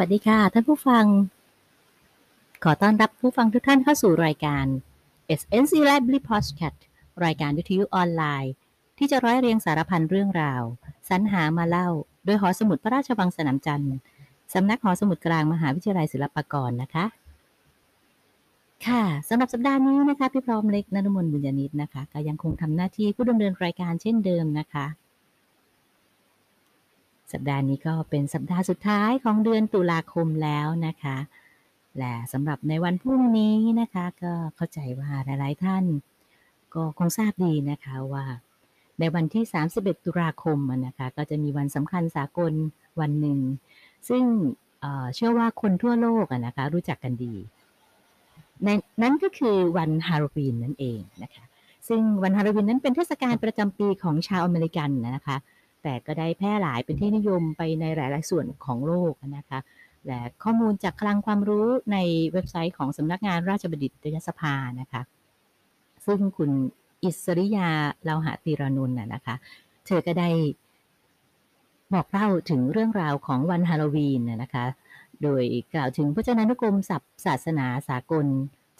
วัสดีค่ะ ท่านผู้ฟัง ขอต้อนรับผู้ฟังทุกท่านเข้าสู่รายการ SNC Library Podcast รายการวิทยุออนไลน์ ที่จะร้อยเรียงสารพันเรื่องราว สรรหามาเล่า โดยหอสมุดพระราชวังสนามจันทร์สำนักหอสมุดกลางมหาวิทยาลัยศิลปากรนะคะ ค่ะสำหรับสัปดาห์นี้นะคะ พี่พร้อมเล็กนนมนบุญญานิตนะคะ ก็ยังคงทำหน้าที่ผู้ดำเนินรายการเช่นเดิมนะคะ สัปดาห์นี้ก็เป็นสัปดาห์สุดท้ายของเดือนตุลาคมแล้วนะคะ และสำหรับในวันพรุ่งนี้นะคะ ก็เข้าใจว่าหลายๆท่าน ก็คงทราบดีนะคะว่า ในวันที่ 31 ตุลาคมนะคะก็จะมีวันสำคัญสากลวันหนึ่ง ซึ่งเชื่อว่าคนทั่วโลกนะคะรู้จักกันดีในนั้นก็คือวันฮาโลวีนนั่นเองนะคะ ซึ่งวันฮาโลวีนนั้นเป็นเทศกาลประจำปีของชาวอเมริกันนะคะ แต่ก็ได้แพร่หลายเป็นที่นิยมไปในหลาย ๆ ส่วนของโลกนะคะและข้อมูลจากคลังความรู้ในเว็บไซต์ของสำนักงานราชบัณฑิตยสภานะคะ ซึ่งคุณอิสริยาเลาหะตีรนุนนะคะ เธอก็ได้บอกเล่าถึงเรื่องราวของวันฮาโลวีนนะคะ โดยกล่าวถึงพจนานุกรมศัพท์ศาสนาสากล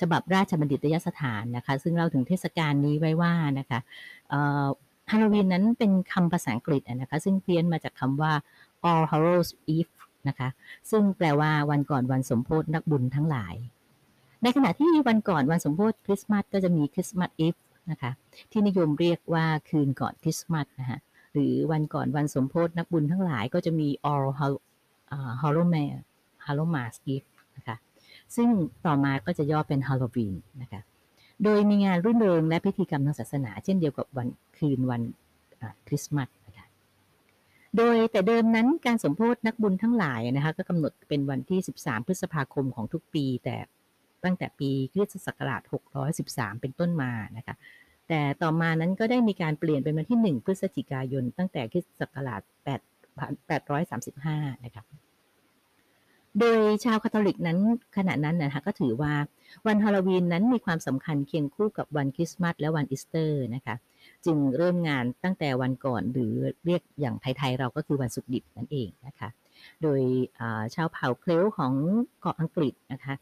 ฉบับราชบัณฑิตยสถานนะคะ ซึ่งเล่าถึงเทศกาลนี้ไว้ว่านะคะ ฮาโลวีนนั้นเป็นคำภาษาอังกฤษนะคะซึ่งเพี้ยนมาจากคำว่า All Hallows Eve นะคะซึ่งแปลว่าวันก่อนวันสมโพธินักบุญทั้งหลาย ในขณะที่วันก่อนวันสมโพธิคริสต์มาสก็จะมีคริสต์มาสอีฟนะคะที่นิยมเรียกว่าคืนก่อนคริสต์มาสนะคะหรือวันก่อนวันสมโพธินักบุญทั้งหลายก็จะมี All Hallow m a Hallowmas Eve นะคะซึ่งต่อมาก็จะย่อเป็นฮาโลวีนนะคะ โดยมีงานรื่นเริงและพิธีกรรมทางศาสนา เช่นเดียวกับวันคืนวันคริสต์มาสนะคะโดยแต่เดิมนั้นการสมโพธินักบุญทั้งหลายนะคะก็กำหนดเป็นวันที่ 13 พฤษภาคมของทุกปี แต่ตั้งแต่ปีคริสตศักราช 613 เป็นต้นมานะคะแต่ต่อมานั้นก็ได้มีการเปลี่ยนเป็นวันที่ 1 พฤศจิกายน ตั้งแต่คริสตศักราช8 835 นะคะ โดยชาวคาทอลิกนั้นขณะนั้นนะคะก็ถือว่าวันฮาโลวีนนั้นมีความสำคัญเคียงคู่กับวันคริสต์มาสและวันอีสเตอร์นะคะ จึงเริ่มงานตั้งแต่วันก่อนหรือเรียกอย่างไทยๆเราก็คือวันสุกดิบนั่นเองนะคะ โดยชาวเผ่าเคลต์ของเกาะอังกฤษนะคะ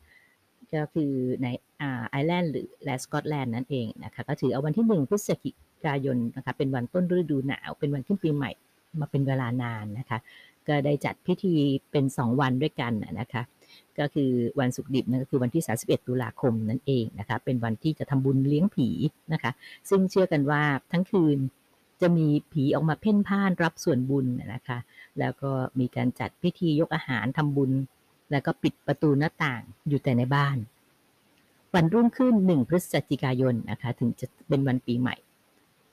ก็คือในไอร์แลนด์หรือและสกอตแลนด์นั่นเองนะคะก็ถือเอาวันที่1พฤศจิกายนนะคะเป็นวันต้นฤดูหนาว เป็นวันขึ้นปีใหม่มาเป็นเวลานานนะคะ ก็ได้จัดพิธีเป็น 2 วันด้วยกันนะคะ ก็คือวันศุกร์ดิบนั่นก็คือวันที่ 31 ตุลาคมนั่นเองนะคะ เป็นวันที่จะทำบุญเลี้ยงผีนะคะ ซึ่งเชื่อกันว่าทั้งคืนจะมีผีออกมาเพ่นพ่านรับส่วนบุญนะคะ แล้วก็มีการจัดพิธียกอาหารทำบุญ แล้วก็ปิดประตูหน้าต่างอยู่แต่ในบ้าน วันรุ่งขึ้น 1 พฤศจิกายนนะคะ ถึงจะเป็นวันปีใหม่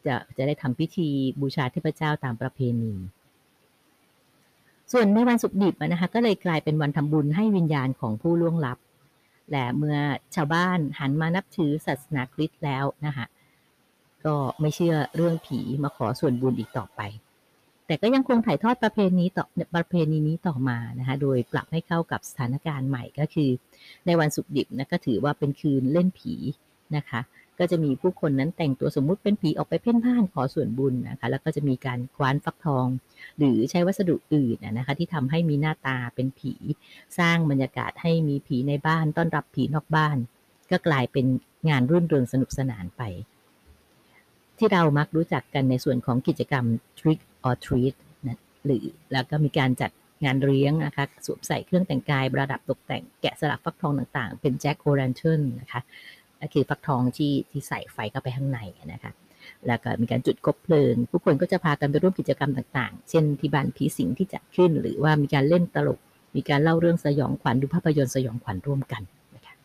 จะจะได้ทำพิธีบูชาเทพเจ้าตามประเพณี ส่วนในวันสุกดิบนะคะก็เลยกลายเป็นวันทำบุญให้วิญญาณของผู้ล่วงลับ และเมื่อชาวบ้านหันมานับถือศาสนาคริสต์แล้วนะคะก็ไม่เชื่อเรื่องผีมาขอส่วนบุญอีกต่อไป แต่ก็ยังคงถ่ายทอดประเพณีต่อประเพณีนี้ต่อมานะคะโดยปรับให้เข้ากับสถานการณ์ใหม่ก็คือ ในวันสุกดิบนะก็ถือว่าเป็นคืนเล่นผีนะคะ ก็จะมีผู้คนนั้นแต่งตัวสมมุติเป็นผีออกไปเพ่นพ่านขอส่วนบุญนะคะ แล้วก็จะมีการคว้านฟักทอง หรือใช้วัสดุอื่นนะคะที่ทำให้มีหน้าตาเป็นผี สร้างบรรยากาศให้มีผีในบ้าน ต้อนรับผีนอกบ้าน ก็กลายเป็นงานรื่นเริงสนุกสนานไป ที่เรามักรู้จักกันในส่วนของกิจกรรม trick or treat นะหรือแล้วก็มีการจัดงานเลี้ยงนะคะสวมใส่เครื่องแต่งกาย ประดับตกแต่งแกะสลักฟักทองต่างๆ เป็นแจ็คโอแรนเทนนะคะ ก็คือฟักทองที่ที่ใส่ไฟเข้าไปข้างในนะคะแล้วก็มีการจุดกบเพลิง ผู้คนก็จะพากันไปร่วมกิจกรรมต่างๆ เช่นที่บ้านผีสิงที่จัดขึ้น หรือว่ามีการเล่นตลก มีการเล่าเรื่องสยองขวัญดูภาพยนตร์สยองขวัญร่วมกันนะคะ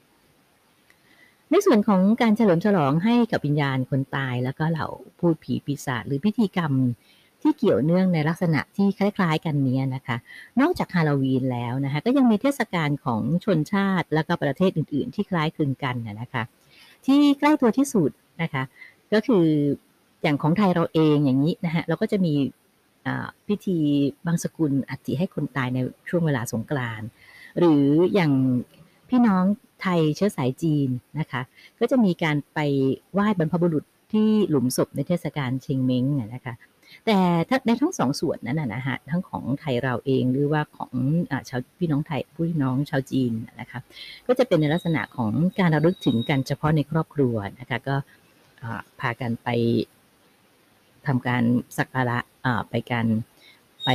ในส่วนของการเฉลิมฉลองให้กับวิญญาณคนตาย แล้วก็เหล่าพูดผีปีศาจหรือพิธีกรรมที่เกี่ยวเนื่องในลักษณะที่คล้าย ๆ กันนี้นะคะ นอกจากฮาโลวีนแล้วนะคะก็ยังมีเทศกาลของชนชาติ และก็ประเทศอื่น ๆ ที่คล้ายคลึงกันนะคะ ที่ใกล้ตัวที่สุดนะคะ ก็คืออย่างของไทยเราเองอย่างนี้นะฮะเราก็จะมีพิธีบางสกุลอัฐิให้คนตายในช่วงเวลาสงกรานต์หรืออย่างพี่น้องไทยเชื้อสายจีนนะคะ ก็จะมีการไปไหว้บรรพบุรุษที่หลุมศพในเทศกาลเชงเม้งนะคะ แต่ในทั้งสองส่วนนั้นนะฮะทั้งของไทยเราเองหรือว่าของอชาวพี่น้องไทยพี่น้องชาวจีนนะคะก็จะเป็นในลักษณะของการระลึกถึงกันเฉพาะในครอบครัวนะคะก็พากันไปทำการสักการะไปการไป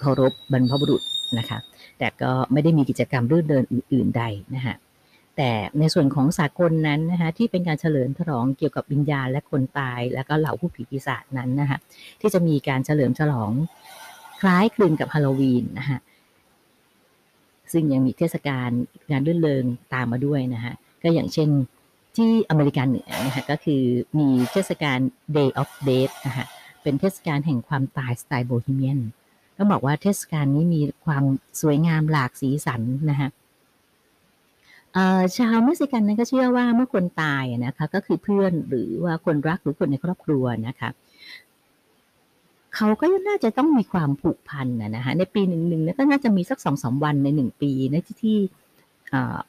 เคารพบรรพบุรุษนะคะแต่ก็ไม่ได้มีกิจกรรมรื่นเดินอื่นๆใดนะคะ แต่ในส่วนของสากลนั้นนะคะที่เป็นการเฉลิมฉลองเกี่ยวกับวิญญาณและคนตาย แล้วก็เหล่าผู้ผีปีศาจนั้นนะคะที่จะมีการเฉลิมฉลองคล้ายคลึงกับฮาโลวีนนะคะซึ่งยังมีเทศกาลงานรื่นเริงตามมาด้วยนะคะก็อย่างเช่นที่อเมริกันเหนือนะคะก็คือมีเทศกาล Day of Death นะคะเป็นเทศกาลแห่งความตายสไตล์โบฮีเมียนต้องบอกว่าเทศกาลนี้มีความสวยงามหลากสีสันนะคะ ชาวเม็กซิกันนั้นก็เชื่อว่าเมื่อคนตายนะคะ ก็คือเพื่อนหรือว่าคนรักหรือคนในครอบครัวนะคะเขาก็น่าจะต้องมีความผูกพันนะคะในปีหนึ่งหนึ่งก็น่าจะมีสักสองสาวันในหนึ่งปีในที่ที่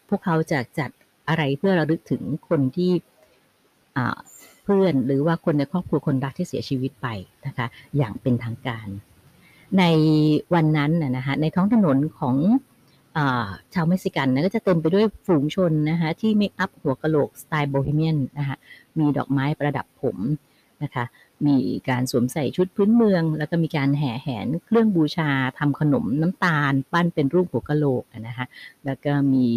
พวกเขาจะจัดอะไรเพื่อระลึกถึงคนที่เพื่อนหรือว่าคนในครอบครัวคนรักที่เสียชีวิตไปนะคะอย่างเป็นทางการ ในวันนั้นนะคะในท้องถนนของ ชาวเม็กซิกันนะก็จะเต็มไปด้วยฝูงชนนะคะที่เมคอัพหัวกะโหลกสไตล์โบฮีเมียนนะคะมีดอกไม้ประดับผมนะคะมีการสวมใส่ชุดพื้นเมือง แล้วก็มีการแห่แหนเครื่องบูชาทำขนมน้ำตาล ปั้นเป็นรูปหัวกะโหลกนะคะแล้วก็มี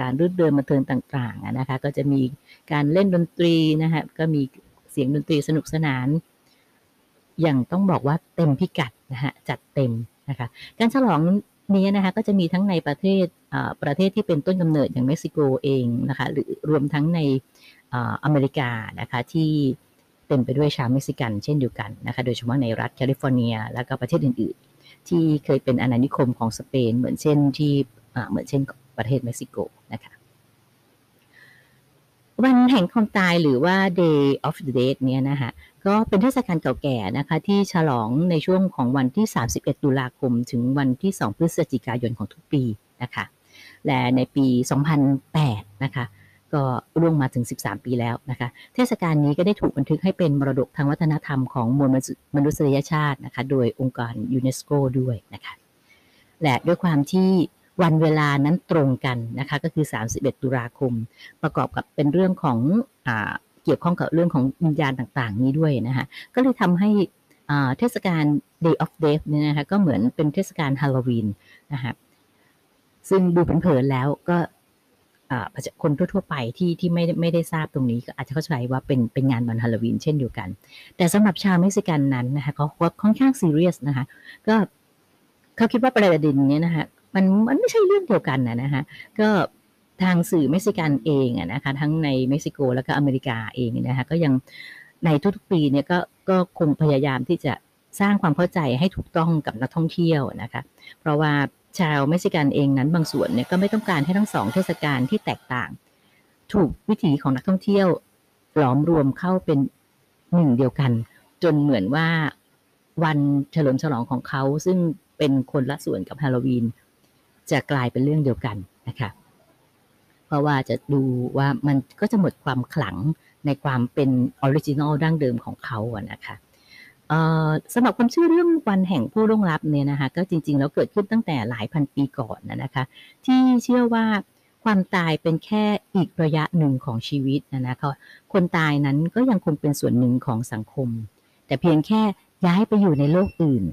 การรื่นเริงมาเทินต่างๆนะคะก็จะมีการเล่นดนตรีนะคะก็มีเสียงดนตรีสนุกสนาน อย่างต้องบอกว่าเต็มพิกัดนะคะจัดเต็มนะคะการฉลอง นี้นะคะก็จะมีทั้งในประเทศประเทศที่เป็นต้นกำเนิดอย่างเม็กซิโกเองนะคะหรือรวมทั้งในอเมริกานะคะที่เต็มไปด้วยชาวเม็กซิกันเช่นเดียวกันนะคะโดยเฉพาะในรัฐแคลิฟอร์เนีย และก็ประเทศอื่น ๆ ที่เคยเป็นอาณานิคมของสเปน เหมือนเช่นที่เหมือนเช่นประเทศเม็กซิโกนะคะ วันแห่งความตายหรือว่า Day of the Dead เนี่ยนะคะก็เป็นเทศกาลเก่าแก่นะคะที่ฉลองในช่วงของวันที่ 31 ตุลาคม ถึงวันที่ 2 พฤศจิกายนของทุกปีนะคะและในปี 2008 นะคะก็ร่วงมาถึง 13 ปีแล้วนะคะเทศกาลนี้ก็ได้ถูกบันทึกให้เป็นมรดกทางวัฒนธรรมของมวลมนุษยชาตินะคะโดยองค์การยูเนสโกด้วยนะคะและด้วยความที่ วันเวลานั้นตรงกันนะคะก็คือ 31 ตุลาคม ประกอบกับเป็นเรื่องของอเกี่ยวข้องกับเรื่องของวิญญาณต่างๆ นี้ด้วยนะคะก็เลยทำให้เทศกาล Day of Death เนี่ยนะคะก็เหมือนเป็นเทศกาลฮาโลวีนนะคะซึ่งดูเผินๆแล้วก็คนทั่วๆไปที่ที่ไม่ไม่ได้ทราบตรงนี้ก็อาจจะเข้าใจว่าเป็นเป็นงานวันฮาโลวีนเช่นเดียวกัน แต่สำหรับชาวเม็กซิกันนั้นนะคะเขาค่อนข้างซีเรียสนะคะก็เขาคิดว่าประเด็นนี้นะคะ มันมันไม่ใช่เรื่องเดียวกันนะนะคะก็ทางสื่อเม็กซิกันเองนะคะทั้งในเม็กซิโกแล้วก็อเมริกาเองนะคะก็ยังในทุกๆปีเนี่ยก็ก็คงพยายามที่จะสร้างความเข้าใจให้ถูกต้องกับนักท่องเที่ยวนะคะ เพราะว่าชาวเม็กซิกันเองนั้นบางส่วนเนี่ยก็ไม่ต้องการให้ทั้งสองเทศกาลที่แตกต่าง ถูกวิถีของนักท่องเที่ยวหลอมรวมเข้าเป็นหนึ่งเดียวกัน จนเหมือนว่าวันเฉลิมฉลองของเขาซึ่งเป็นคนละส่วนกับฮาโลวีน จะกลายเป็นเรื่องเดียวกันนะคะเพราะว่าจะดูว่ามันก็จะหมดความขลังในความเป็น original ดั้งเดิมของเขาอะนะคะสำหรับความเชื่อเรื่องวันแห่งผู้ล่วงลับเนี่ยนะคะก็จริงๆแล้วเกิดขึ้นตั้งแต่หลายพันปีก่อนนะคะที่เชื่อว่าความตายเป็นแค่อีกระยะหนึ่งของชีวิตนะคะคนตายนั้นก็ยังคงเป็นส่วนหนึ่งของสังคม แต่เพียงแค่ย้ายไปอยู่ในโลกอื่น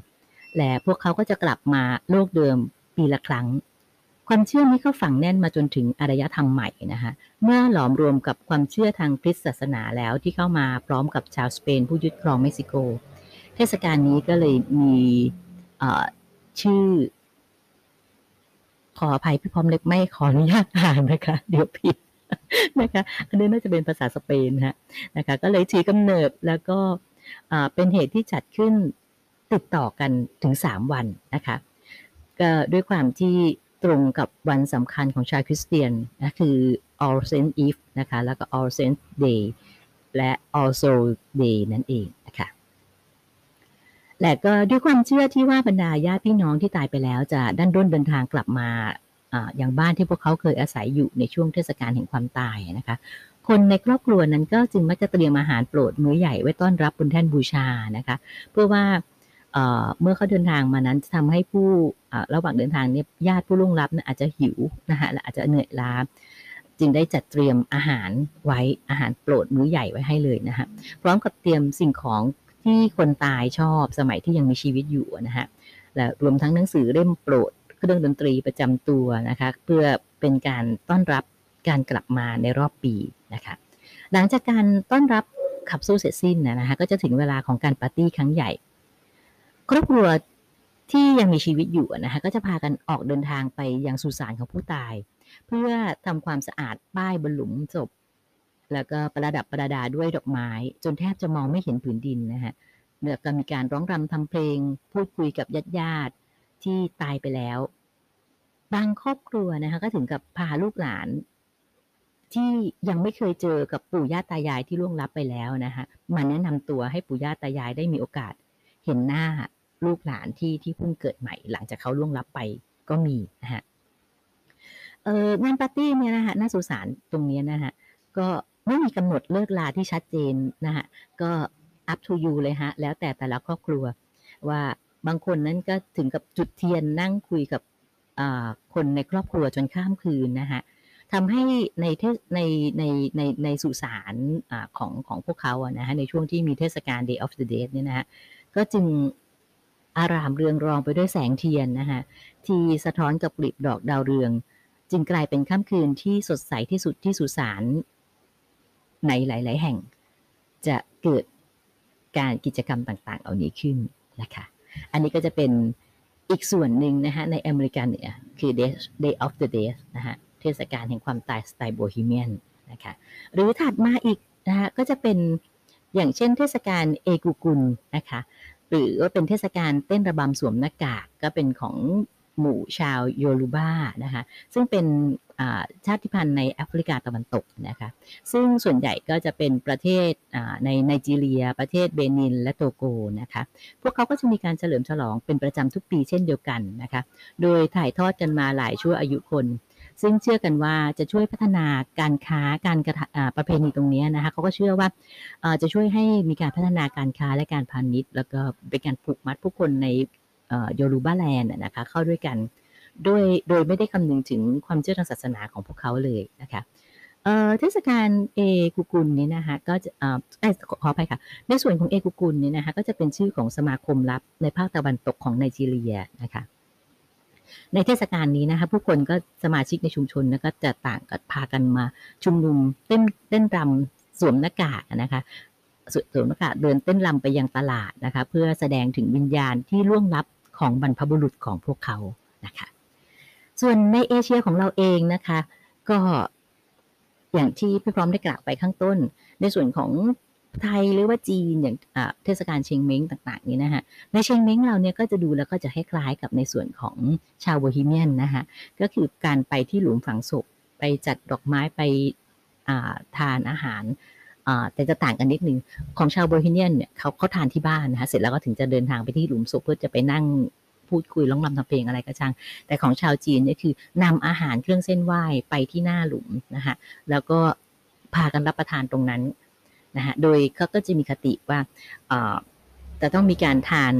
และพวกเขาก็จะกลับมาโลกเดิม ปีละครั้ง ความเชื่อนี้ก็ฝังแน่นมาจนถึงอารยธรรมใหม่นะคะเมื่อหลอมรวมกับความเชื่อทางคริสตศาสนาแล้วที่เข้ามาพร้อมกับชาวสเปนผู้ยึดครองเม็กซิโก เทศกาลนี้ก็เลยมีชื่อ ขออภัยพี่พร้อมเล็กไม่ขออนุญาตอ่านนะคะ เดี๋ยวผิดนะคะอันนี้น่าจะเป็นภาษาสเปนฮะนะคะ ก็เลยถือกำเนิดแล้วก็เป็นเหตุที่จัดขึ้นติดต่อกันถึง 3 วันนะคะ ก็ด้วยความที่ตรงกับวันสำคัญของชาวคริสเตียนนะคือ All Saints Eve นะคะ แล้วก็ All Saints Day และ All Souls Day นั่นเองนะคะและก็ด้วยความเชื่อที่ว่าบรรดาญาติพี่น้องที่ตายไปแล้วจะดันด้นเดินทางกลับมาอย่างบ้านที่พวกเขาเคยอาศัยอยู่ในช่วงเทศกาลแห่งความตายนะคะ คนในครอบครัวนั้นก็จึงมักจะเตรียมอาหารโปรดมื้อใหญ่ไว้ต้อนรับบนแท่นบูชานะคะ เพื่อว่า เมื่อเขาเดินทางมานั้นจะทำให้ผู้ระหว่างเดินทางเนี่ยญาติผู้ล่วงลับอาจจะหิวนะคะและอาจจะเหนื่อยล้าจึงได้จัดเตรียมอาหารไว้อาหารโปรดมื้อใหญ่ไว้ให้เลยนะคะพร้อมกับเตรียมสิ่งของที่คนตายชอบสมัยที่ยังมีชีวิตอยู่นะฮะและรวมทั้งหนังสือเล่มโปรดเครื่องดนตรีประจำตัวนะคะเพื่อเป็นการต้อนรับการกลับมาในรอบปีนะคะหลังจากการต้อนรับขับสู้เสร็จสิ้นนะคะก็จะถึงเวลาของการปาร์ตี้ครั้งใหญ่ ครอบครัวที่ยังมีชีวิตอยู่นะคะก็จะพากันออกเดินทางไปยังสุสานของผู้ตาย เพื่อทำความสะอาดป้ายบนหลุมศพแล้วก็ประดับประดาด้วยดอกไม้ จนแทบจะมองไม่เห็นผืนดินนะฮะแล้วก็มีการร้องรำทำเพลง พูดคุยกับญาติญาติที่ตายไปแล้ว บางครอบครัวนะคะก็ถึงกับพาลูกหลาน ที่ยังไม่เคยเจอกับปู่ย่าตายายที่ล่วงลับไปแล้วนะคะมาแนะนำตัวให้ปู่ย่าตายายได้มีโอกาสเห็นหน้า ลูกหลานที่ที่เพิ่งเกิดใหม่ หลังจากเขาล่วงลับไปก็มีนะฮะเอองานปาร์ตี้เนี่ยนะฮะน่าสงสารตรงนี้นะฮะก็ไม่มีกำหนดเลิกลาที่ชัดเจนนะฮะก็ up to you เลยฮะ แล้วแต่แต่ละครอบครัว ว่าบางคนนั้นก็ถึงกับจุดเทียนนั่งคุยกับคนในครอบครัวจนข้ามคืนนะฮะทำให้ในเทในในในในสุสานอของของพวกเขาอะนะฮะในช่วงที่มีเทศกาล Day of the Dead เนี่ยนะฮะก็จึง อารามเรืองรองไปด้วยแสงเทียนนะคะที่สะท้อนกับกลีบดอกดาวเรือง จึงกลายเป็นค่ำคืนที่สดใสที่สุดที่สุสานในหลาย ๆ แห่ง จะเกิดการกิจกรรมต่าง ๆ เอานี้ขึ้นนะคะอันนี้ก็จะเป็นอีกส่วนหนึ่งนะคะในอเมริกาเหนือคือ Day, Day of the Dead นะคะเทศกาลแห่งความตายสไตล์โบฮีเมียนนะคะหรือถัดมาอีกนะคะก็จะเป็นอย่างเช่นเทศกาลเอกุกุลนะคะ หรือว่าเป็นเทศกาลเต้นระบำสวมหน้ากากก็เป็นของหมู่ชาวโยลูบานะคะซึ่งเป็นชาติพันธุ์ในแอฟริกาตะวันตกนะคะซึ่งส่วนใหญ่ก็จะเป็นประเทศในไนจีเรีย ประเทศเบนิน และโตโกนะคะพวกเขาก็จะมีการเฉลิมฉลองเป็นประจำทุกปีเช่นเดียวกันนะคะโดยถ่ายทอดกันมาหลายชั่วอายุคน ซึ่งเชื่อกันว่าจะช่วยพัฒนาการค้าการกระประเพณีตรงนี้นะคะเขาก็เชื่อว่าจะช่วยให้มีการพัฒนาการค้าและการพาณิชย์ แล้วก็เป็นการผูกมัดผู้คนในโยลูบาแลนด์นะคะเข้าด้วยกันโดยโดยไม่ได้คำนึงถึงความเชื่อทางศาสนาของพวกเขาเลยนะคะเทศกาลเอกุกุลนี้นะคะก็จะขออภัยค่ะ ในส่วนของเอกุกุลนี้นะคะก็จะเป็นชื่อของสมาคมลับในภาคตะวันตกของไนจีเรียนะคะ ในเทศกาลนี้นะคะผู้คนก็สมาชิกในชุมชนก็จะต่างกันพากันมาชุมนุมเต้นเต้นรำสวมหน้ากากนะคะสวมหน้ากากเดินเต้นรำไปยังตลาดนะคะเพื่อแสดงถึงวิญญาณที่ล่วงลับของบรรพบุรุษของพวกเขานะคะส่วนในเอเชียของเราเองนะคะ ก็อย่างที่พี่พร้อมได้กล่าวไปข้างต้น ในส่วนของ ไทยหรือว่าจีนอย่างเทศกาลเชงเม้งต่าง ๆ นี้นะฮะในเชงเม้งเราเนี่ยก็จะดูแล้วก็จะคล้ายๆกับในส่วนของชาวโบฮีเมียนนะคะก็คือการไปที่หลุมฝังศพไปจัดดอกไม้ไปทานอาหารแต่จะต่างกันนิดนึงของชาวโบฮีเมียนเนี่ยเขาเขาทานที่บ้านนะคะเสร็จแล้วก็ถึงจะเดินทางไปที่หลุมศพเพื่อจะไปนั่งพูดคุยร้องรำทำเพลงอะไรก็ช่าง แต่ของชาวจีนเนี่ยคือนำอาหารเครื่องเส้นไหว้ไปที่หน้าหลุมนะคะแล้วก็พากันรับประทานตรงนั้น นะฮะโดยเขาก็จะมีคติว่าจะต้องมีการทาน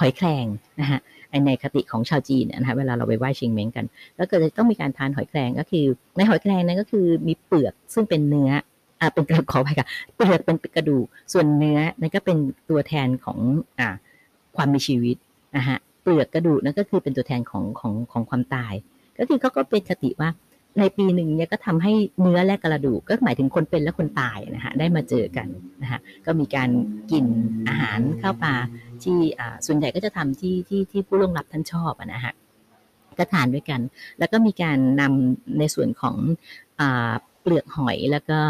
หอยแครงนะฮะในคติของชาวจีนนะคะเวลาเราไปไหว้ชียงเม้งกันแล้วก็จะต้องมีการทานหอยแครงก็คือ ในหอยแครงนั้นก็คือมีเปลือกซึ่งเป็นเนื้ออ่าเป็นกระดูกขอไปค่ะเปลือกเป็นกระดูกส่วนเนื้อนั่นก็เป็นตัวแทนของอ่าความมีชีวิตนะฮะเปลือกกระดูกนั่นก็คือเป็นตัวแทนของของของความตาย ก็คือเขาก็เป็นคติว่า ในปีหนึ่งเนี่ยก็ทำให้เนื้อและกระดูกก็หมายถึงคนเป็นและคนตายนะฮะได้มาเจอกันนะฮะก็มีการกินอาหารข้าวปลาที่ส่วนใหญ่ก็จะทำที่ที่ที่ผู้ล่วงลับท่านชอบนะฮะก็ทานด้วยกัน แล้วก็มีการนำในส่วนของอเปลือกหอยแล้วก็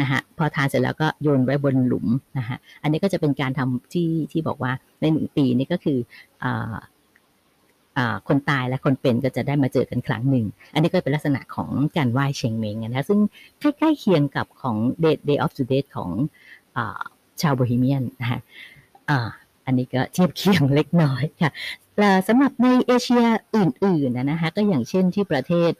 นะฮะพอทานเสร็จแล้วก็โยนไว้บนหลุมนะฮะอันนี้ก็จะเป็นการทำที่ที่บอกว่าในหนึ่งปีนี้ก็คืออ คนตายและคนเป็นก็จะได้มาเจอกันครั้งหนึ่ง อันนี้ก็เป็นลักษณะของการไหว้เชงเมงนะซึ่งใกล้ๆเคียงกับของ Day, Day of the Dead ของอชาวโบฮีเมียนนะฮะอันนี้ก็เทียบเคียงเล็กน้อยค่ะสำหรับในเอเชียอื่นๆนะฮะก็อย่างเช่นที่ประเทศ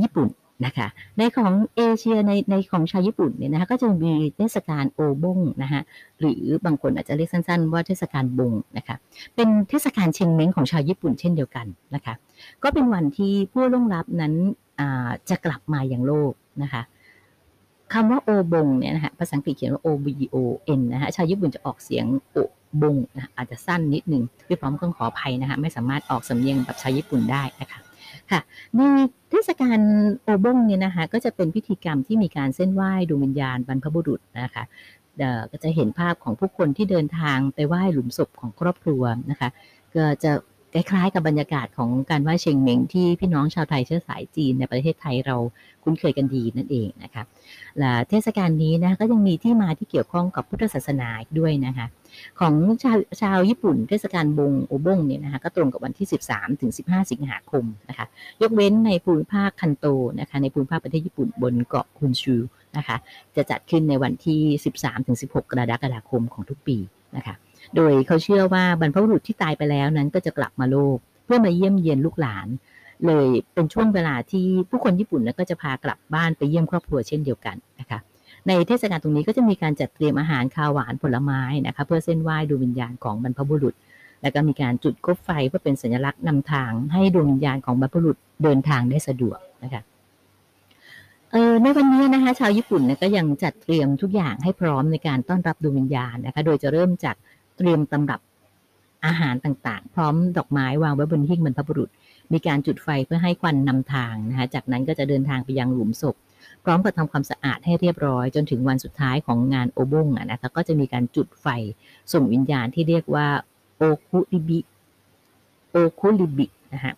ญี่ปุ่น นะคะในของเอเชียในในของชาวญี่ปุ่นเนี่ยนะคะก็จะมีเทศกาลโอบงนะคะหรือบางคนอาจจะเรียกสั้นๆ ว่าเทศกาลบงนะคะเป็นเทศกาลเชงเม้งของชาวญี่ปุ่นเช่นเดียวกันนะคะก็เป็นวันที่ผู้ล่วงลับนั้นจะกลับมาอย่างโลกนะคะคำว่าโอบงเนี่ยนะคะภาษาอังกฤษเขียนว่า O B O N นะคะชาวญี่ปุ่นจะออกเสียงโอบงนะอาจจะสั้นนิดนึงด้วยพร้อมก็ขออภัยนะคะไม่สามารถออกสำเนียงแบบชาวญี่ปุ่นได้นะคะ ค่ะ ในเทศกาลโอบงเนี่ยนะคะ ก็จะเป็นพิธีกรรมที่มีการเส้นไหว้ดวงวิญญาณบรรพบุรุษนะคะก็จะเห็นภาพของผู้คนที่เดินทางไปไหว้หลุมศพของครอบครัวนะคะ ก็จะคล้ายๆกับบรรยากาศของการไหว้เชงเมงที่พี่น้องชาวไทยเชื้อสายจีนในประเทศไทยเราคุ้นเคยกันดีนั่นเองนะคะและเทศกาลนี้นะก็ยังมีที่มาที่เกี่ยวข้องกับพุทธศาสนาด้วยนะคะ ของชาวชาวญี่ปุ่นเทศกาลบงโอบงเนี่ยนะคะก็ตรงกับวันที่ 13ถึง15 สิงหาคมนะคะยกเว้นในภูมิภาคคันโตนะคะในภูมิภาคประเทศญี่ปุ่นบนเกาะคุนชูนะคะจะจัดขึ้นในวันที่ 13ถึง16 กรกฎาคมของทุกปีนะคะโดยเขาเชื่อว่าบรรพบุรุษที่ตายไปแล้วนั้นก็จะกลับมาโลก เพื่อมาเยี่ยมเยียนลูกหลาน เลยเป็นช่วงเวลาที่ผู้คนญี่ปุ่นก็จะพากลับบ้านไปเยี่ยมครอบครัวเช่นเดียวกันนะคะ ในเทศกาลตรงนี้ก็จะมีการจัดเตรียมอาหารคาวหวานผลไม้นะคะ เพื่อเส้นไหว้ดวงวิญญาณของบรรพบุรุษ แล้วก็มีการจุดคบไฟเพื่อเป็นสัญลักษณ์นำทางให้ดวงวิญญาณของบรรพบุรุษเดินทางได้สะดวกนะคะเออในวันนี้นะคะชาวญี่ปุ่นนะก็ยังจัดเตรียมทุกอย่างให้พร้อมในการต้อนรับดวงวิญญาณนะคะ โดยจะเริ่มจากเตรียมตำรับอาหารต่างๆ พร้อมดอกไม้วางไว้บนหิ้งบรรพบุรุษ มีการจุดไฟเพื่อให้ควันนำทางนะคะจากนั้นก็จะเดินทางไปยังหลุมศพ พร้อมกับทำความสะอาดให้เรียบร้อย จนถึงวันสุดท้ายของงานโอบุงนะคะก็จะมีการจุดไฟส่งวิญญาณที่เรียกว่าโอคุริบิโอคุริบินะคะ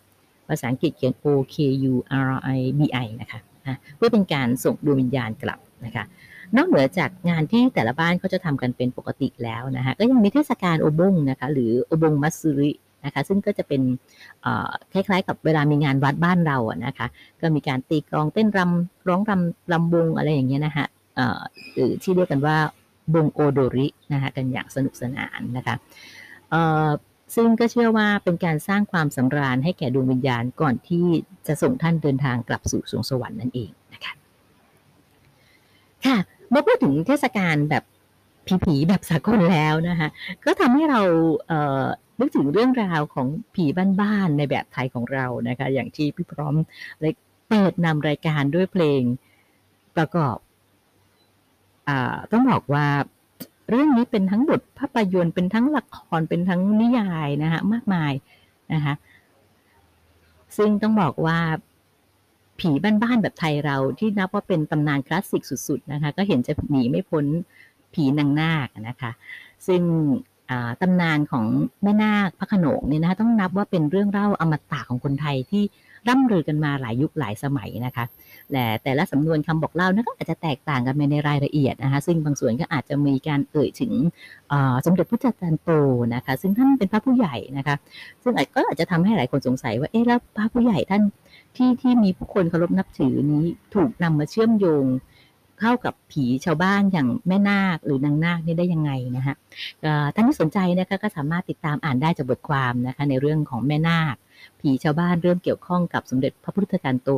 ภาษาอังกฤษเขียน O K U R I B I นะคะเพื่อเป็นการส่งดวงวิญญาณกลับนะคะนอกเหนือจากงานที่แต่ละบ้านเขาจะทำกันเป็นปกติแล้วนะคะก็ยังมีเทศกาลโอบงนะคะหรือโอบงมัตสึริ นะคะซึ่งก็จะเป็นคล้ายๆ กับเวลามีงานวัดบ้านเราอะนะคะก็มีการตีกลองเต้นรำร้องรำรำวงอะไรอย่างเงี้ยนะคะหรือที่เรียกกันว่าบงโอโดรินะคะกันอย่างสนุกสนานนะคะซึ่งก็เชื่อว่าเป็นการสร้างความสำราญให้แก่ดวงวิญญาณก่อนที่จะส่งท่านเดินทางกลับสู่สวงสวรรค์นั่นเองนะคะค่ะเมื่อพูดถึงเทศกาลแบบผีๆแบบสากลแล้วนะคะก็ทำให้เราเนึกถึงเรื่องราวของผีบ้านๆในแบบไทยของเรานะคะ อย่างที่พี่พร้อมเลยเปิดนำรายการด้วยเพลงประกอบอต้องบอกว่าเรื่องนี้เป็นทั้งบทภาพยนตร์เป็นทั้งละครเป็นทั้งนิยายนะคะมากมายนะคะซึ่งต้องบอกว่าผีบ้านๆแบบไทยเราที่นับว่าเป็นตำนานคลาสสิกสุด ๆ นะคะ ก็เห็นจะหนีไม่พ้นผีนางนาคนะคะ ซึ่ง ตำนานของแม่นาคพระขนงเนี่ยนะคะต้องนับว่าเป็นเรื่องเล่าอมตะของคนไทยที่ร่ำลือกันมาหลายยุคหลายสมัยนะคะแต่แต่ละสำนวนคำบอกเล่านะก็อาจจะแตกต่างกันไปในรายละเอียดนะคะซึ่งบางส่วนก็อาจจะมีการเอ่ยถึงสมเด็จพระจันทร์โตนะคะซึ่งท่านเป็นพระผู้ใหญ่นะคะซึ่งก็อาจจะทำให้หลายคนสงสัยว่าเอ๊ะแล้วพระผู้ใหญ่ท่านที่ที่มีผู้คนเคารพนับถือนี้ถูกนำมาเชื่อมโยง เข้ากับผีชาวบ้านอย่างแม่นาคหรือนางนาคนี่ได้ยังไงนะคะท่านที่สนใจนะคะก็สามารถติดตามอ่านได้จากบทความนะคะในเรื่องของแม่นาค ผีชาวบ้านเริ่มเกี่ยวข้องกับสมเด็จพระพุทธการโต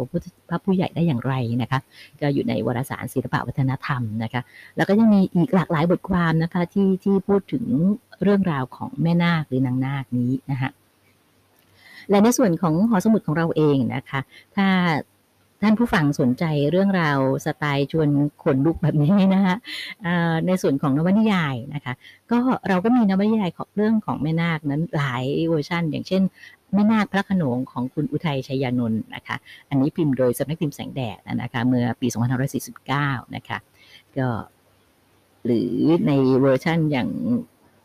พระผู้ใหญ่ได้อย่างไรนะคะก็อยู่ในวารสารศิลปวัฒนธรรมนะคะแล้วก็ยังมีอีกหลากหลายบทความนะคะที่ที่พูดถึงเรื่องราวของแม่นาคหรือนางนาคนี้นะคะและในส่วนของหอสมุดของเราเองนะคะ ถ้า ท่านผู้ฟังสนใจเรื่องราวสไตล์ชวนขนลุกแบบนี้นะคะในส่วนของนวนิยายนะคะ ก็เราก็มีนวนิยายของเรื่องของแม่นาคนั้นหลายเวอร์ชันอย่างเช่นแม่นาคพระขนงของคุณอุทัยชัยานนท์นะคะ อันนี้พิมพ์โดยสำนักพิมพ์แสงแดดนะคะ เมื่อปี 2549 นะคะ ก็หรือในเวอร์ชันอย่าง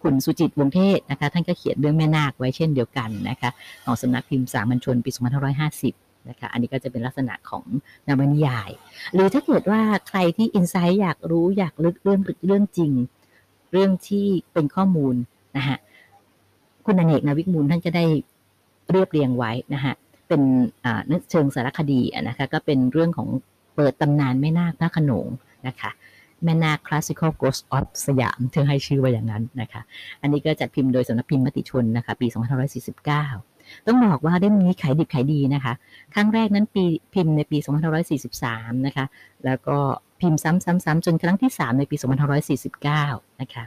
คุณสุจิตวงเทศนะคะ ท่านก็เขียนเรื่องแม่นาคไว้เช่นเดียวกันนะคะ ของสำนักพิมพ์สามัญชนปี 2550 นะคะ อันนี้ก็จะเป็นลักษณะของนวนิยาย หรือถ้าเกิดว่าใครที่อินไซต์อยากรู้อยากลึกเรื่องเรื่องจริง เรื่องที่เป็นข้อมูลนะฮะคุณอเนกนาวิกมูลท่านจะได้เรียบเรียงไว้นะฮะเป็นเชิงสารคดีนะคะก็เป็นเรื่องของเปิดตำนานแม่นาคพระโขนงนะคะแม่นาค Classical Ghost of Siam เธอให้ชื่อว่าอย่างนั้นนะคะ อันนี้ก็จัดพิมพ์โดยสำนักพิมพ์มติชนนะคะ ปี 2549 ต้องบอกว่าเล่มนี้ขายดิบขายดีนะคะ ครั้งแรกนั้นปีพิมพ์ในปี 2543 นะคะ แล้วก็พิมพ์ซ้ำๆๆ จนครั้งที่ 3 ในปี 2549 นะคะ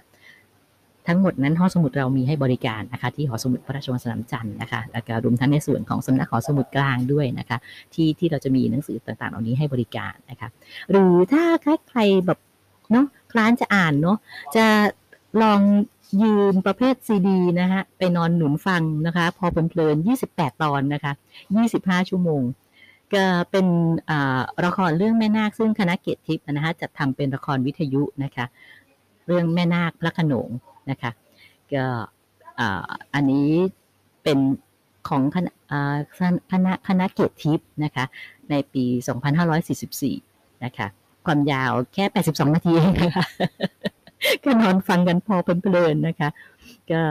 ทั้งหมดนั้นห้องสมุดเรามีให้บริการนะคะ ที่หอสมุดพระราชวังสนามจันทร์นะคะแล้วก็รวมทั้งในส่วนของสำนักหอสมุดกลางด้วยนะคะ ที่ที่เราจะมีหนังสือต่างๆ เหล่านี้ให้บริการนะคะ หรือถ้าใครแบบเนาะคลานจะอ่านเนาะจะลอง ยืมประเภทซีดีนะฮะไปนอนหนุนฟังนะคะ พอเพลินๆ28 ตอนนะคะ 25 ชั่วโมง ก็เป็นละครเรื่องแม่นาคซึ่งคณะเกียรติทิพย์นะคะจัดทำเป็นละครวิทยุนะคะ เรื่องแม่นาคพระขนงนะคะก็อันนี้เป็นของคณะคณะคณะเกตทิพย์นะคะ ในปี 2544 นะคะ ความยาวแค่ 82 นาทีเองนะคะ ก็นอนฟังกันพอเพลินๆนะคะ ก็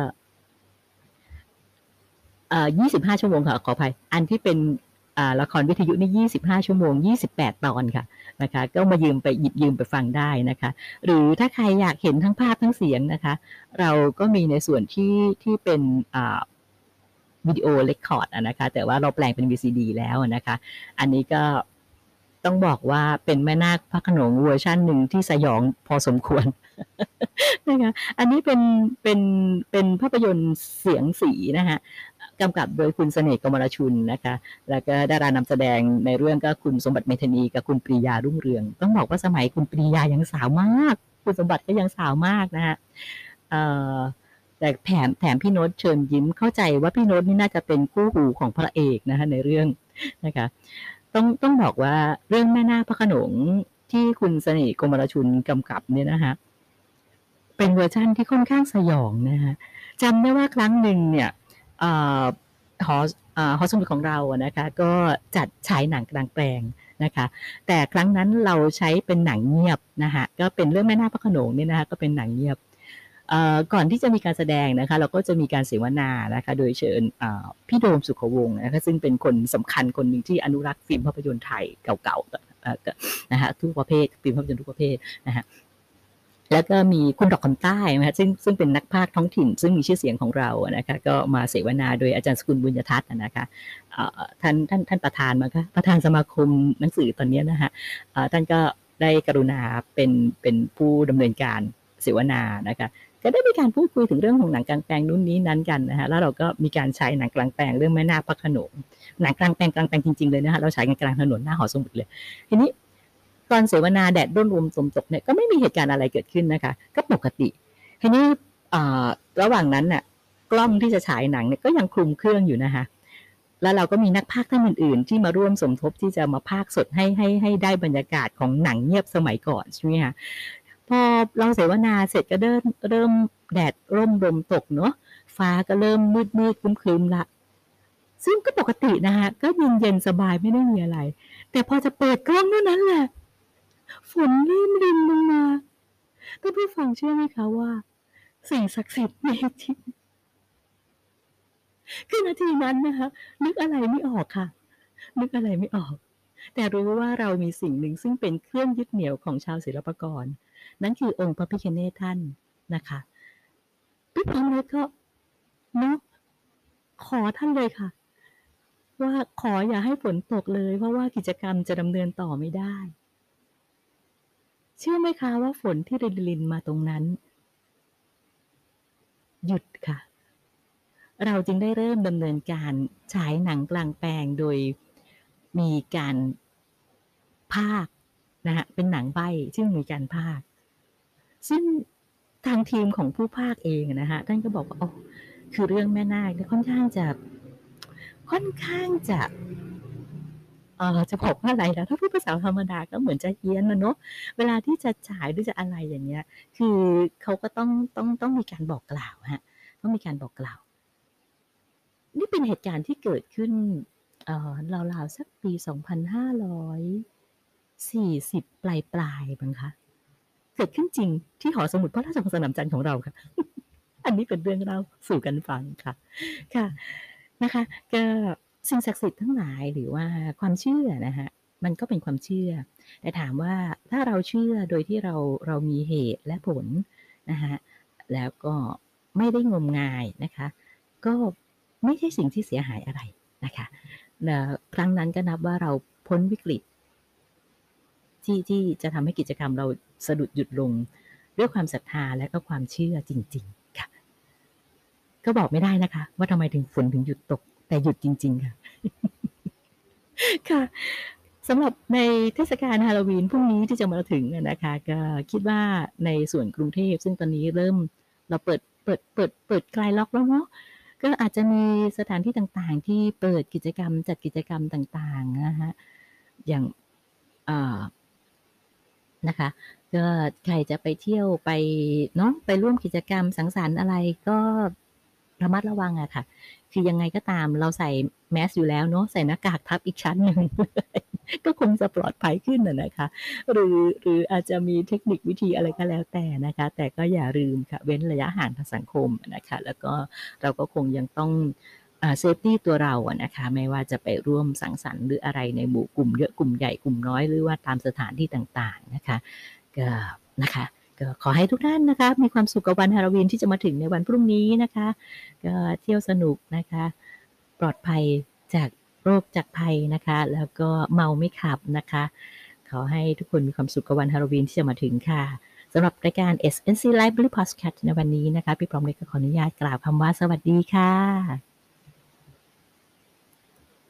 ยี่สิบห้าชั่วโมงค่ะขออภัย อันที่เป็นละครวิทยุนี่ยี่สิบห้าชั่วโมงยี่สิบแปดตอนค่ะนะคะ ก็มายืมไปหยิบยืมไปฟังได้นะคะ หรือถ้าใครอยากเห็นทั้งภาพทั้งเสียงนะคะ เราก็มีในส่วนที่ที่เป็นวิดีโอเรคคอร์ดนะคะ แต่ว่าเราแปลงเป็น VCD แล้วนะคะ อันนี้ก็ ต้องบอกว่าเป็นแม่นาคพระขนงเวอร์ชันหนึ่งที่สยองพอสมควรนะคะอันนี้เป็นเป็นเป็นภาพยนตร์เสียงสีนะคะกำกับโดยคุณเสน่ห์กมลชุนนะคะ แล้วก็ดารานำแสดงในเรื่องก็คุณสมบัติเมทะนีกับคุณปรียารุ่งเรือง ต้องบอกว่าสมัยคุณปรียายังสาวมาก คุณสมบัติก็ยังสาวมากนะฮะแต่แถมแถมพี่โน้ตเชิญยิ้มเข้าใจว่าพี่โน้ตนี่น่าจะเป็นคู่หูของพระเอกนะคะในเรื่องนะคะ ต้องต้องบอกว่าเรื่องแม่นาคพระโขนงที่คุณเสน่ห์โกมารชุนกำกับเนี่ยนะคะเป็นเวอร์ชั่นที่ค่อนข้างสยองนะคะจำได้ว่าครั้งหนึ่งเนี่ยหอหอสมุดของเราอะนะคะ ก็จัดฉายหนังกลางแปลงนะคะ แต่ครั้งนั้นเราใช้เป็นหนังเงียบนะคะก็เป็นเรื่องแม่นาคพระขนงเนี่ยนะคะก็เป็นหนังเงียบ ก่อนที่จะมีการแสดงนะคะ เราก็จะมีการเสวนานะคะ โดยเชิญพี่โดมสุขวงศ์นะคะซึ่งเป็นคนสำคัญคนหนึ่งที่อนุรักษ์ฟิล์มภาพยนตร์ไทยเก่าๆนะคะทุกประเภทฟิล์มภาพยนตร์ทุกประเภทนะคะแล้วก็มีคุณดอกคำใต้นะคะซึ่งซึ่งเป็นนักพากย์ท้องถิ่น ซึ่งมีชื่อเสียงของเรานะคะก็มาเสวนาโดยอาจารย์สกุลบุญยทัศน์นะคะท่านท่านท่านประธานมาค่ะประธานสมาคมหนังสือตอนนี้นะคะท่านก็ได้กรุณาเป็นเป็นผู้ดำเนินการเสวนานะคะ ก็ได้มีการพูดคุยถึงเรื่องของหนังกลางแปลงนู่นนี้นั้นกันนะคะแล้วเราก็มีการใช้หนังกลางแปลงเรื่องแม่นาคพระขนงหนังกลางแปลงกลางแปลงจริงๆเลยนะคะเราใช้กันกลางถนนหน้าหอสมุดเลย ทีนี้ตอนเสวนาแดดร่นรวมสมตกเนี่ยก็ไม่มีเหตุการณ์อะไรเกิดขึ้นนะคะ ก็ปกติ ทีนี้ระหว่างนั้นน่ะกล้องที่จะฉายหนังเนี่ยก็ยังคลุมเครื่องอยู่นะคะแล้วเราก็มีนักพากย์ท่านอื่นๆ ที่มาร่วมสมทบที่จะมาพากสดให้ให้ให้ได้บรรยากาศของหนังเงียบสมัยก่อนใช่ไหมคะ พอเราเสวนาเสร็จก็เริ่มเริ่มแดดร่มลมตกเนาะฟ้าก็เริ่มมืดมืดครึ้มๆละ ซึ่งก็ปกตินะคะก็เย็นเย็นสบายไม่ได้มีอะไร แต่พอจะเปิดกล้องเท่านั้นแหละ ฝนริ่มรินลงมาท่านผู้ฟังเชื่อไหมคะว่า สิ่งศักดิ์สิทธิ์มีจริงคือนาทีนั้นนะคะนึกอะไรไม่ออกค่ะ นึกอะไรไม่ออก แต่รู้ว่าเรามีสิ่งหนึ่งซึ่งเป็นเครื่องยึดเหนี่ยวของชาวศิลปากร นั่นคือองค์พระพิฆเนศท่านนะคะพี่พร้อมเลยก็เนาะขอท่านเลยค่ะ ว่าขออย่าให้ฝนตกเลย เพราะว่ากิจกรรมจะดำเนินต่อไม่ได้ เชื่อไหมคะว่าฝนที่รินรินมาตรงนั้น หยุดค่ะ เราจึงได้เริ่มดำเนินการฉายหนังกลางแปลงโดยมีการภาคนะฮะเป็นหนังใบซึ่งมีการภาค ซึ่งทางทีมของผู้ภาคเองนะฮะท่านก็บอกว่าโอ้คือเรื่องแม่นาคค่อนข้างจะค่อนข้างจะเออจะบอกว่าอะไรแล้วถ้าพูดภาษาธรรมดาก็เหมือนจะเฮี้ยนนะเนาะเวลาที่จะฉายหรือจะอะไรอย่างเงี้ย คือเขาก็ต้องต้องต้องมีการบอกกล่าวฮะต้องมีการบอกกล่าว นี่เป็นเหตุการณ์ที่เกิดขึ้นเออราวๆสักปีสองพันห้าร้อยสี่สิบปลายปลายบังคะ เกิดขึ้นจริงที่หอสมุดพระราชวังสนามจันทร์ของเราค่ะ อันนี้เป็นเรื่องเล่าสู่กันฟังค่ะ ค่ะนะคะ ก็สิ่งศักดิ์สิทธิ์ทั้งหลายหรือว่าความเชื่อนะคะมันก็เป็นความเชื่อ แต่ถามว่าถ้าเราเชื่อโดยที่เราเรามีเหตุและผลนะคะแล้วก็ไม่ได้งมงายนะคะ ก็ไม่ใช่สิ่งที่เสียหายอะไรนะคะครั้งนั้นก็นับว่าเราพ้นวิกฤตที่ที่จะทำให้กิจกรรมเรา สะดุดหยุดลงด้วยความศรัทธาและก็ความเชื่อจริง ๆ ค่ะ ก็บอกไม่ได้นะคะ ว่าทำไมถึงฝนถึงหยุดตก แต่หยุดจริง ๆ ค่ะ ค่ะสำหรับในเทศกาลฮาโลวีนพรุ่งนี้ที่จะมาถึงนะคะ ก็คิดว่าในส่วนกรุงเทพ ซึ่งตอนนี้เริ่มเราเปิดเปิดเปิดเปิดคลายล็อกแล้วเนาะก็อาจจะมีสถานที่ต่างๆ ที่เปิดกิจกรรมจัดกิจกรรมต่างๆ นะคะอย่างอ นะคะ ก็ใครจะไปเที่ยวไปเนาะไปร่วมกิจกรรมสังสรรค์อะไรก็ระมัดระวังอะค่ะ คือยังไงก็ตามเราใส่แมสก์อยู่แล้วเนาะใส่หน้ากากทับอีกชั้นหนึ่งก็คงจะปลอดภัยขึ้นนะคะ หรือหรืออาจจะมีเทคนิควิธีอะไรก็แล้วแต่นะคะ แต่ก็อย่าลืมค่ะ เว้นระยะห่างทางสังคมนะคะ แล้วก็เราก็คงยังต้อง safety ตัวเราอะนะคะ ไม่ว่าจะไปร่วมสังสรรค์หรืออะไรในหมู่กลุ่มเยอะกลุ่มใหญ่กลุ่มน้อยหรือว่าตามสถานที่ต่างๆนะคะก็นะคะก็ขอให้ทุกท่านนะคะ มีความสุขกับวันฮาโลวีนที่จะมาถึงในวันพรุ่งนี้นะคะก็เที่ยวสนุกนะคะ ปลอดภัยจากโรคจากภัยนะคะ แล้วก็เมาไม่ขับนะคะ ขอให้ทุกคนมีความสุขกับวันฮาโลวีนที่จะมาถึงค่ะสำหรับรายการ SNC Library Podcast ในวันนี้นะคะ พี่พร้อมเล็กก็ขออนุญาตกล่าวคำว่าสวัสดีค่ะ